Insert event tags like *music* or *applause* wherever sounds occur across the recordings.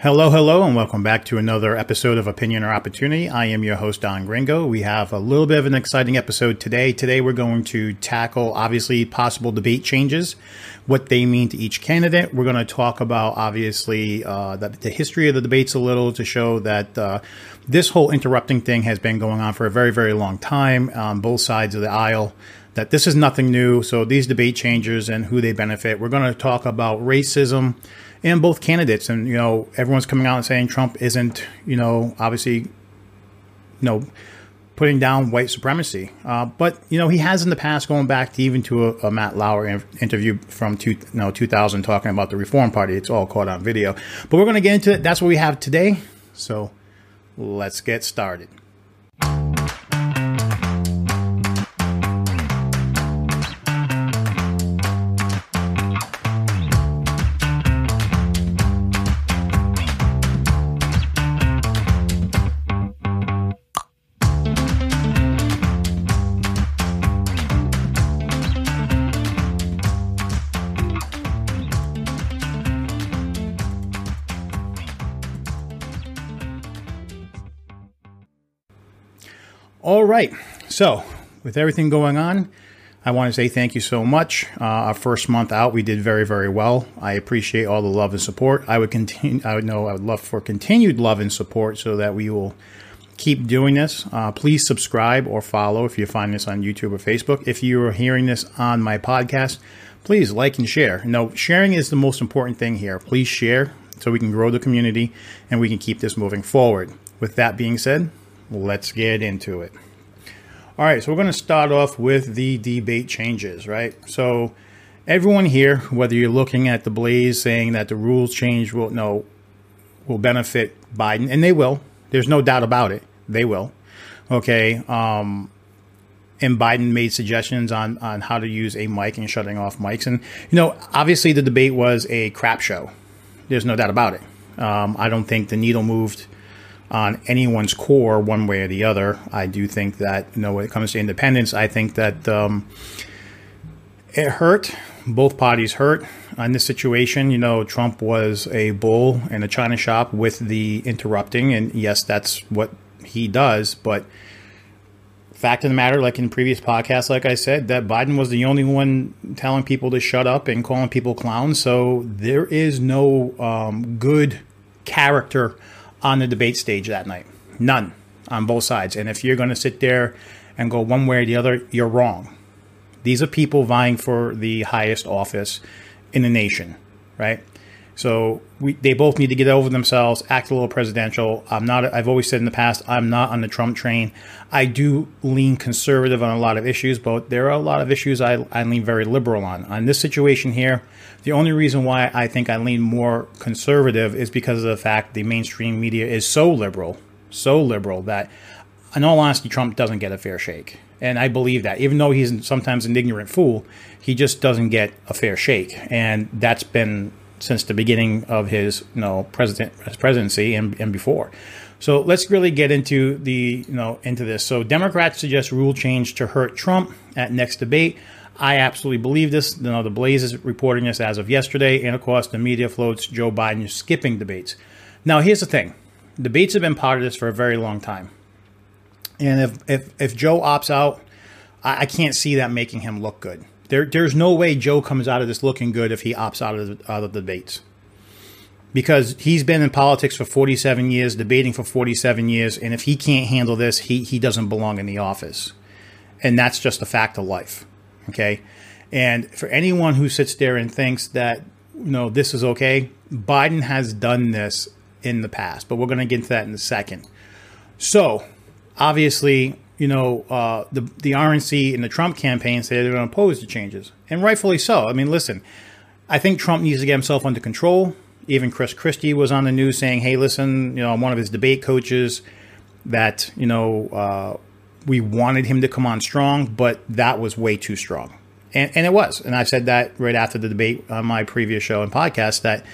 Hello, hello, and welcome back to another episode of Opinion or Opportunity. I am your host, Don Gringo. We have a little bit of an exciting episode today. Today, we're going to tackle obviously possible debate changes, what they mean to each candidate. We're going to talk about obviously uh, the, the, history of the debates a little to show that uh, this whole interrupting thing has been going on for a very, very long time on both sides of the aisle. That this is nothing new. So, these debate changes and who they benefit. We're going to talk about racism and both candidates. And you know, everyone's coming out and saying Trump isn't, you know, obviously, you know, putting down white supremacy. Uh, but you know, he has in the past, going back to even to a, a Matt Lauer in, interview from two, you know, 2000, talking about the Reform Party. It's all caught on video. But we're going to get into it. That's what we have today. So let's get started. All right. So, with everything going on, I want to say thank you so much. Uh, our first month out, we did very, very well. I appreciate all the love and support. I would continue. I would know. I would love for continued love and support so that we will keep doing this. Uh, please subscribe or follow if you find this on YouTube or Facebook. If you are hearing this on my podcast, please like and share. No, sharing is the most important thing here. Please share so we can grow the community and we can keep this moving forward. With that being said, let's get into it. All right, so we're going to start off with the debate changes, right? So everyone here, whether you're looking at the Blaze saying that the rules change will no will benefit Biden, and they will. There's no doubt about it. They will. Okay. Um, and Biden made suggestions on on how to use a mic and shutting off mics, and you know, obviously the debate was a crap show. There's no doubt about it. Um, I don't think the needle moved on anyone's core one way or the other. I do think that, you know, when it comes to independents, I think that um, it hurt. Both parties hurt in this situation. You know, Trump was a bull in a china shop with the interrupting, and yes, that's what he does. But fact of the matter, like in previous podcasts, like I said, that Biden was the only one telling people to shut up and calling people clowns. So there is no um, good character on the debate stage that night. None on both sides. And if you're going to sit there and go one way or the other, you're wrong. These are people vying for the highest office in the nation, right? So we, they both need to get over themselves, act a little presidential. I'm not. I've always said in the past, I'm not on the Trump train. I do lean conservative on a lot of issues, but there are a lot of issues I, I lean very liberal on. On this situation here, the only reason why I think I lean more conservative is because of the fact the mainstream media is so liberal, so liberal that, in all honesty, Trump doesn't get a fair shake. And I believe that, even though he's sometimes an ignorant fool, he just doesn't get a fair shake. And that's been since the beginning of his you know president presidency and, and before. So let's really get into the you know into this. So Democrats suggest rule change to hurt Trump at next debate. I absolutely believe this. You know, the Blaze is reporting this as of yesterday, and of course the media floats Joe Biden skipping debates. Now here's the thing: debates have been part of this for a very long time, and if if if Joe opts out, I, I can't see that making him look good. There, there's no way Joe comes out of this looking good if he opts out of the, out of the debates. Because he's been in politics for 47 years, debating for 47 years, and if he can't handle this, he, he doesn't belong in the office. And that's just a fact of life. Okay? And for anyone who sits there and thinks that, you know, this is okay, Biden has done this in the past, but we're going to get into that in a second. So, obviously, you know, uh, the the RNC and the Trump campaign say they're going to oppose the changes, and rightfully so. I mean, listen, I think Trump needs to get himself under control. Even Chris Christie was on the news saying, "Hey, listen, you know, I'm one of his debate coaches that you know uh, we wanted him to come on strong, but that was way too strong." And, and it was, and I said that right after the debate on my previous show and podcast that,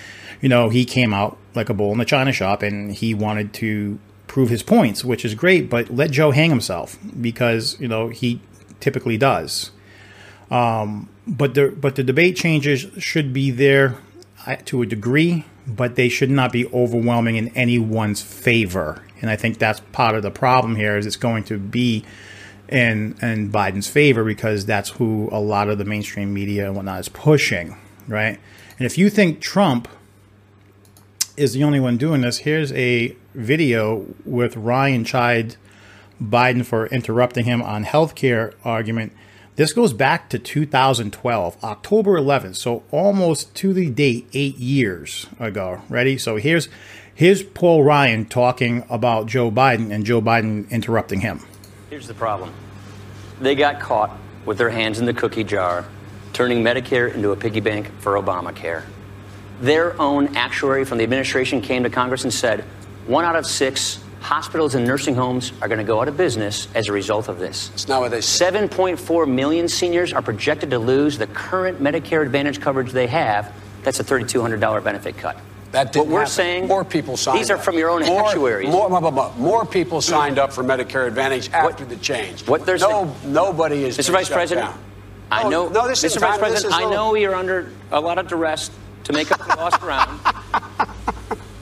you know, he came out like a bull in the china shop, and he wanted to prove his points, which is great, but let Joe hang himself because, you know, he typically does. Um, but the but the debate changes should be there to a degree. but they should not be overwhelming in anyone's favor. And I think that's part of the problem here is it's going to be in in Biden's favor because that's who a lot of the mainstream media and whatnot is pushing, right? And if you think Trump is the only one doing this, here's a video with Ryan chide Biden for interrupting him on healthcare argument. This goes back to 2012, October 11th, so almost to the date, eight years ago. Ready? So here's here's Paul Ryan talking about Joe Biden and Joe Biden interrupting him. Here's the problem: they got caught with their hands in the cookie jar, turning Medicare into a piggy bank for Obamacare. Their own actuary from the administration came to Congress and said, one out of six hospitals and nursing homes are going to go out of business as a result of this. It's not what they 7.4 million seniors are projected to lose the current Medicare Advantage coverage they have. That's a $3,200 benefit cut. That didn't what we're happen. saying, more people signed. These are up. from your own more, actuaries. More, more, more, more people signed up for Medicare Advantage after the change. What they're no, nobody is. Mr. Vice President. Down. I know, no, this Mr. Vice President. I little, know you're under a lot of duress to make up the lost *laughs* ground.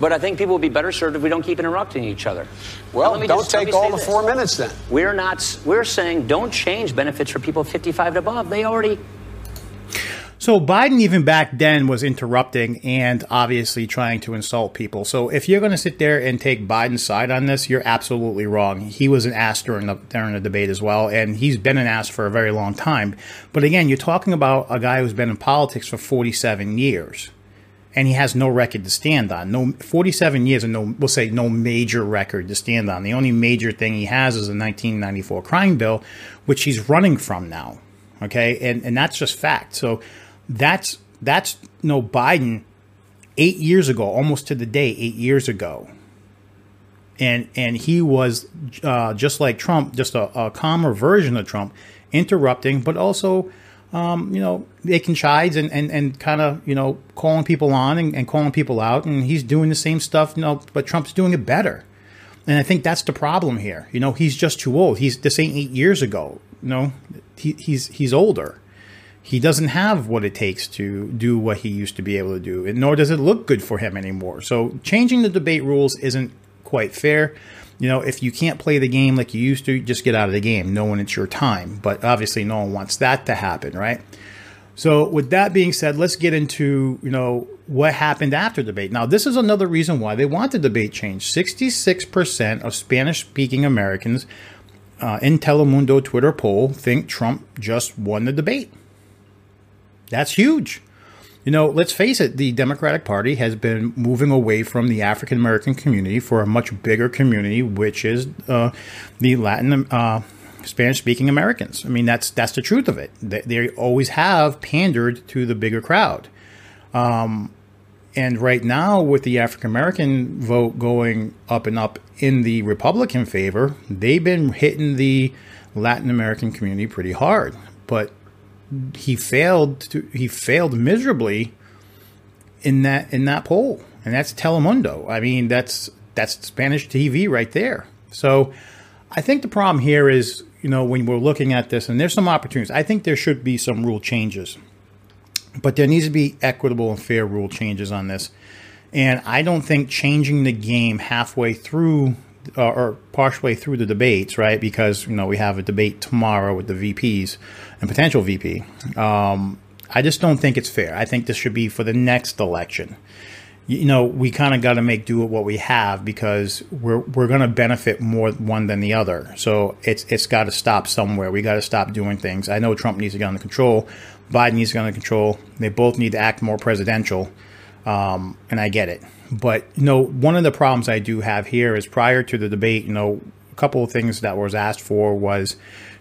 But I think people will be better served if we don't keep interrupting each other. Well, don't just, take all the this. four minutes then. We're not. We're saying don't change benefits for people 55 and above. They already. So Biden, even back then, was interrupting and obviously trying to insult people. So if you're going to sit there and take Biden's side on this, you're absolutely wrong. He was an ass during the during the debate as well, and he's been an ass for a very long time. But again, you're talking about a guy who's been in politics for 47 years and he has no record to stand on. No, 47 years and no, we'll say no major record to stand on. The only major thing he has is a 1994 crime bill, which he's running from now. Okay, and and that's just fact. So that's that's no Biden eight years ago, almost to the day, eight years ago. And and he was uh, just like Trump, just a, a calmer version of Trump, interrupting, but also um, you know, making chides and, and, and kind of, you know, calling people on and, and, calling people out. And he's doing the same stuff, you know, but Trump's doing it better. And I think that's the problem here. You know, he's just too old. He's this ain't eight years ago. You know, he, he's he's older. He doesn't have what it takes to do what he used to be able to do, and nor does it look good for him anymore. So changing the debate rules isn't quite fair you know, if you can't play the game like you used to, just get out of the game, knowing it's your time. But obviously, no one wants that to happen, right? So, with that being said, let's get into you know what happened after debate. Now, this is another reason why they want the debate changed. Sixty-six percent of Spanish-speaking Americans uh, in Telemundo Twitter poll think Trump just won the debate. That's huge. You know, let's face it, the Democratic Party has been moving away from the African American community for a much bigger community, which is uh, the Latin uh, Spanish speaking Americans. I mean, that's that's the truth of it. They, they always have pandered to the bigger crowd. Um, and right now, with the African American vote going up and up in the Republican favor, they've been hitting the Latin American community pretty hard. But he failed to he failed miserably in that in that poll, and that's Telemundo. I mean, that's that's Spanish TV right there. So, I think the problem here is you know when we're looking at this, and there's some opportunities. I think there should be some rule changes, but there needs to be equitable and fair rule changes on this. And I don't think changing the game halfway through uh, or partially through the debates, right? Because you know we have a debate tomorrow with the VPs and potential VP. Um, I just don't think it's fair. I think this should be for the next election. You know, we kind of got to make do with what we have because we're we're going to benefit more one than the other. So it's it's got to stop somewhere. We got to stop doing things. I know Trump needs to get under control. Biden needs to get under control. They both need to act more presidential, um, and I get it. But you know, one of the problems I do have here is prior to the debate, you know, a couple of things that was asked for was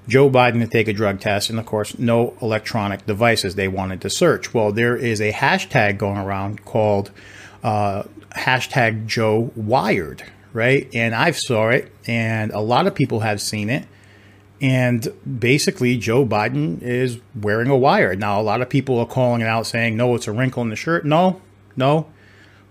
Joe Biden to take a drug test, and of course, no electronic devices they wanted to search. Well, there is a hashtag going around called uh, hashtag Joe Wired, right? And I've saw it, and a lot of people have seen it. And basically, Joe Biden is wearing a wire. Now, a lot of people are calling it out saying, no, it's a wrinkle in the shirt. No, no.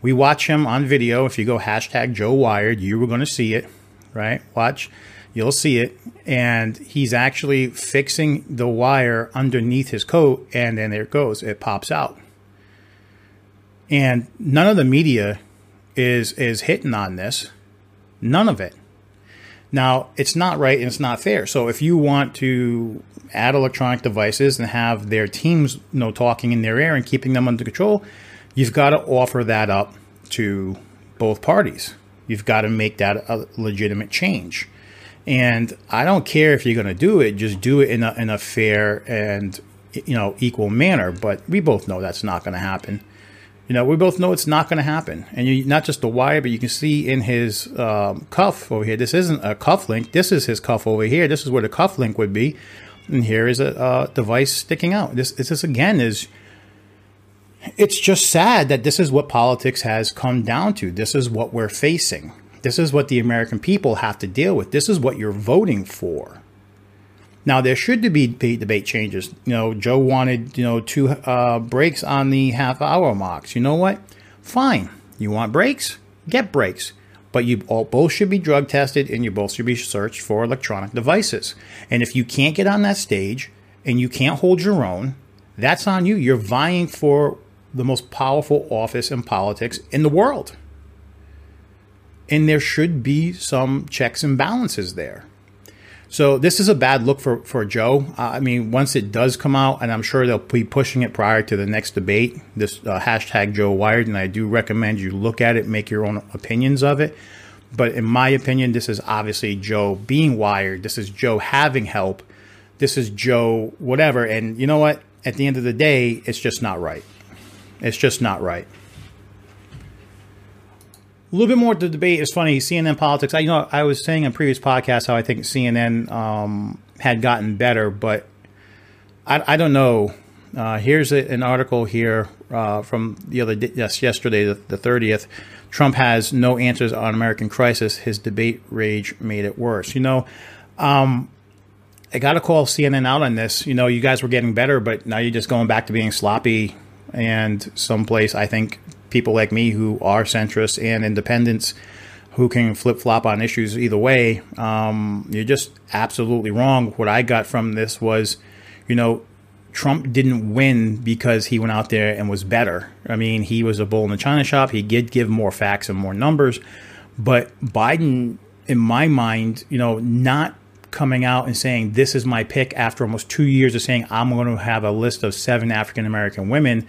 We watch him on video. If you go hashtag Joe Wired, you were going to see it, right? Watch, you'll see it. And he's actually fixing the wire underneath his coat, and then there it goes. It pops out. And none of the media is is hitting on this. None of it. Now, it's not right and it's not fair. So if you want to add electronic devices and have their teams you know talking in their ear and keeping them under control, you've got to offer that up to both parties. You've got to make that a legitimate change. And I don't care if you're going to do it, just do it in a, in a fair and you know equal manner. But we both know that's not going to happen. You know, we both know it's not going to happen. And you, not just the wire, but you can see in his um, cuff over here. This isn't a cuff link. This is his cuff over here. This is where the cuff link would be. And here is a, a device sticking out. This, this again is. It's just sad that this is what politics has come down to. This is what we're facing. This is what the American people have to deal with. This is what you're voting for. Now there should be debate changes. You know, Joe wanted you know two uh, breaks on the half hour marks. You know what? Fine. You want breaks? Get breaks. But you all, both should be drug tested and you both should be searched for electronic devices. And if you can't get on that stage and you can't hold your own, that's on you. You're vying for the most powerful office in politics in the world. And there should be some checks and balances there. So this is a bad look for for Joe. Uh, I mean, once it does come out, and I'm sure they'll be pushing it prior to the next debate. This uh, hashtag Joe Wired, and I do recommend you look at it, make your own opinions of it. But in my opinion, this is obviously Joe being wired. This is Joe having help. This is Joe whatever. And you know what? At the end of the day, it's just not right. It's just not right. A little bit more the debate is funny. CNN politics. I you know I was saying in previous podcasts how I think CNN um, had gotten better, but I, I don't know. Uh, here's a, an article here uh, from the other day, yes yesterday the thirtieth. Trump has no answers on American crisis. His debate rage made it worse. You know, um, I got to call CNN out on this. You know, you guys were getting better, but now you're just going back to being sloppy and someplace I think people like me who are centrists and independents who can flip flop on issues either way. Um, you're just absolutely wrong. What I got from this was, you know, Trump didn't win because he went out there and was better. I mean, he was a bull in the china shop. He did give more facts and more numbers, but Biden, in my mind, you know, not coming out and saying this is my pick after almost two years of saying I'm going to have a list of seven African American women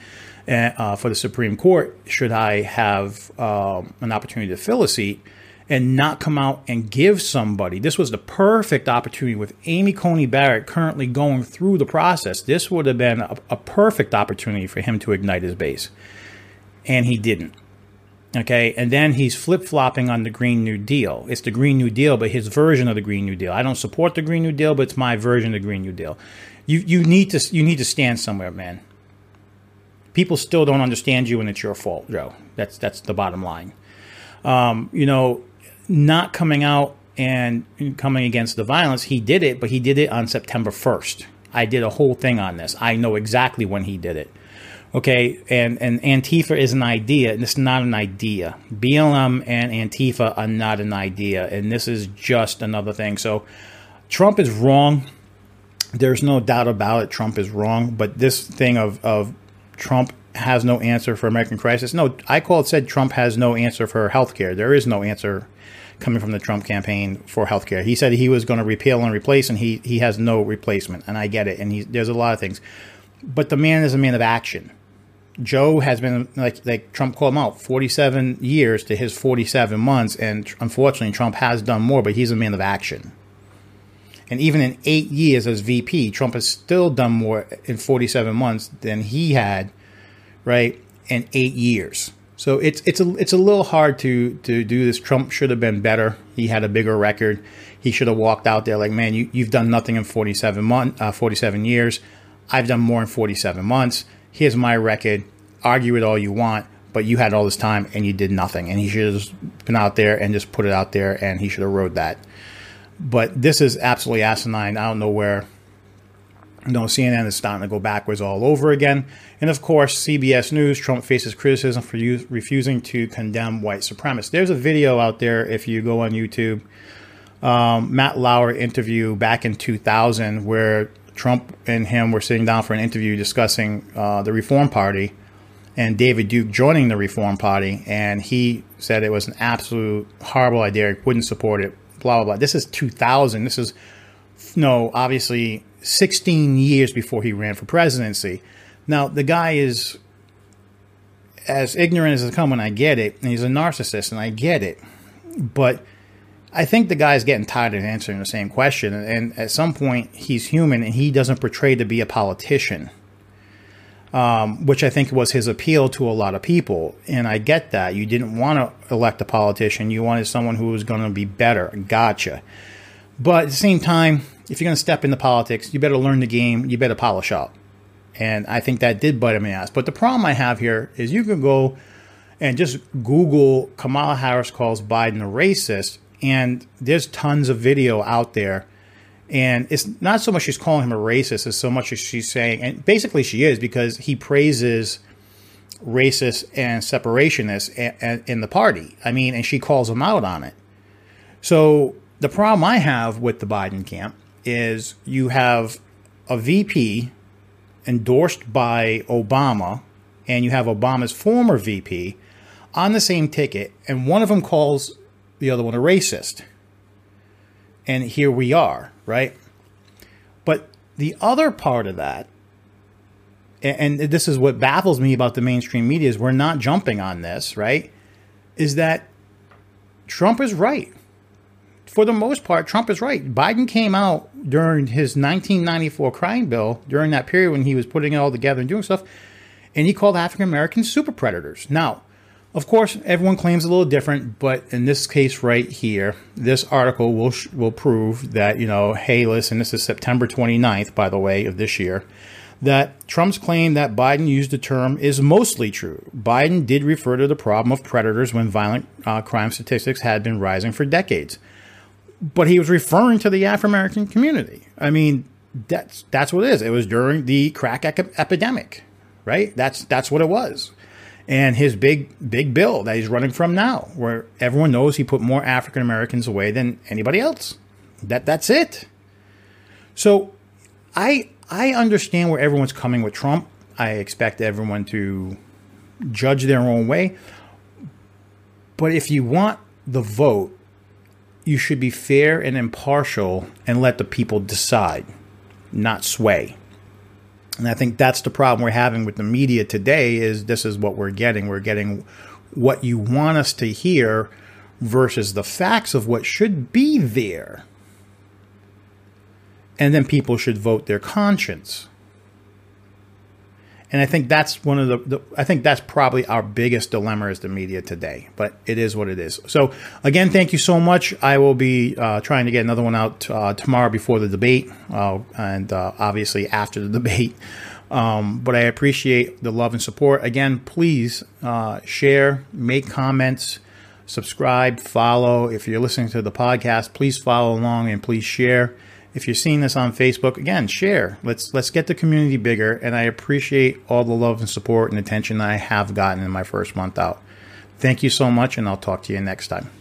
uh, for the Supreme Court should I have um, an opportunity to fill a seat and not come out and give somebody. This was the perfect opportunity with Amy Coney Barrett currently going through the process. This would have been a, a perfect opportunity for him to ignite his base. And he didn't. Okay, and then he's flip flopping on the Green New Deal. It's the Green New Deal, but his version of the Green New Deal. I don't support the Green New Deal, but it's my version of the Green New Deal. You you need to you need to stand somewhere, man people still don't understand you and it's your fault, Joe. That's that's the bottom line. Um, you know, not coming out and coming against the violence, he did it, but he did it on September 1st. I did a whole thing on this. I know exactly when he did it. Okay, and, and Antifa is an idea, and it's not an idea. BLM and Antifa are not an idea, and this is just another thing. So Trump is wrong. There's no doubt about it. Trump is wrong, but this thing of, of Trump has no answer for American crisis. No, I call it said Trump has no answer for health care. There is no answer coming from the Trump campaign for health care. He said he was going to repeal and replace, and he, he has no replacement. And I get it. And he, there's a lot of things. But the man is a man of action. Joe has been, like, like Trump called him out, 47 years to his 47 months. And unfortunately, Trump has done more, but he's a man of action. And even in eight years as VP, Trump has still done more in 47 months than he had, right, in eight years. So it's it's a it's a little hard to to do this. Trump should have been better. He had a bigger record. He should have walked out there like, man, you you've done nothing in 47 month, uh, 47 years. I've done more in 47 months. Here's my record. Argue it all you want, but you had all this time and you did nothing. And he should have been out there and just put it out there, and he should have rode that. But this is absolutely asinine. I don't know where. You know, CNN is starting to go backwards all over again. And of course, CBS News, Trump faces criticism for refusing to condemn white supremacists. There's a video out there if you go on YouTube. Um, Matt Lauer interview back in 2000 where Trump and him were sitting down for an interview discussing uh, the Reform Party. and David Duke joining the Reform Party, and he said it was an absolute horrible idea. He wouldn't support it. Blah blah blah. This is 2000. This is no, obviously 16 years before he ran for presidency. Now the guy is as ignorant as they come, and I get it. And he's a narcissist, and I get it. But I think the guy's getting tired of answering the same question. And at some point, he's human, and he doesn't portray to be a politician um, which I think was his appeal to a lot of people. And I get that. You didn't want to elect a politician, you wanted someone who was going to be better. Gotcha. But at the same time, if you're going to step into politics, you better learn the game, you better polish up. And I think that did bite him in the ass. But the problem I have here is you can go and just Google Kamala Harris calls Biden a racist, and there's tons of video out there and it's not so much she's calling him a racist as so much as she's saying, and basically she is because he praises racist and separationists in the party. I mean, and she calls him out on it. So the problem I have with the Biden camp is you have a VP endorsed by Obama, and you have Obama's former VP on the same ticket, and one of them calls the other one a racist. And here we are right? But the other part of that, and this is what baffles me about the mainstream media, is we're not jumping on this, right? Is that Trump is right. For the most part, Trump is right. Biden came out during his 1994 crime bill, during that period when he was putting it all together and doing stuff, and he called African Americans super predators. Now, of course, everyone claims a little different, but in this case right here, this article will will prove that, you know, hey, listen, this is September 29th, by the way, of this year, that Trump's claim that Biden used the term is mostly true. Biden did refer to the problem of predators when violent uh, crime statistics had been rising for decades. But he was referring to the Afro American community. I mean, that's that's what it is. It was during the crack epidemic, right? That's that's what it was and his big big bill that he's running from now, where everyone knows he put more African Americans away than anybody else. That that's it. So I I understand where everyone's coming with Trump. I expect everyone to judge their own way. But if you want the vote, you should be fair and impartial and let the people decide, not sway. And I think that's the problem we're having with the media today is this is what we're getting. We're getting what you want us to hear versus the facts of what should be there. And then people should vote their conscience. And I think that's one of the, the, I think that's probably our biggest dilemma as the media today. But it is what it is. So again, thank you so much. I will be uh, trying to get another one out uh, tomorrow before the debate, uh, and uh, obviously after the *laughs* debate. Um, but I appreciate the love and support. Again, please uh, share, make comments, subscribe, follow. If you're listening to the podcast, please follow along and please share. If you're seeing this on Facebook, again, share. Let's let's get the community bigger. And I appreciate all the love and support and attention I have gotten in my first month out. Thank you so much, and I'll talk to you next time.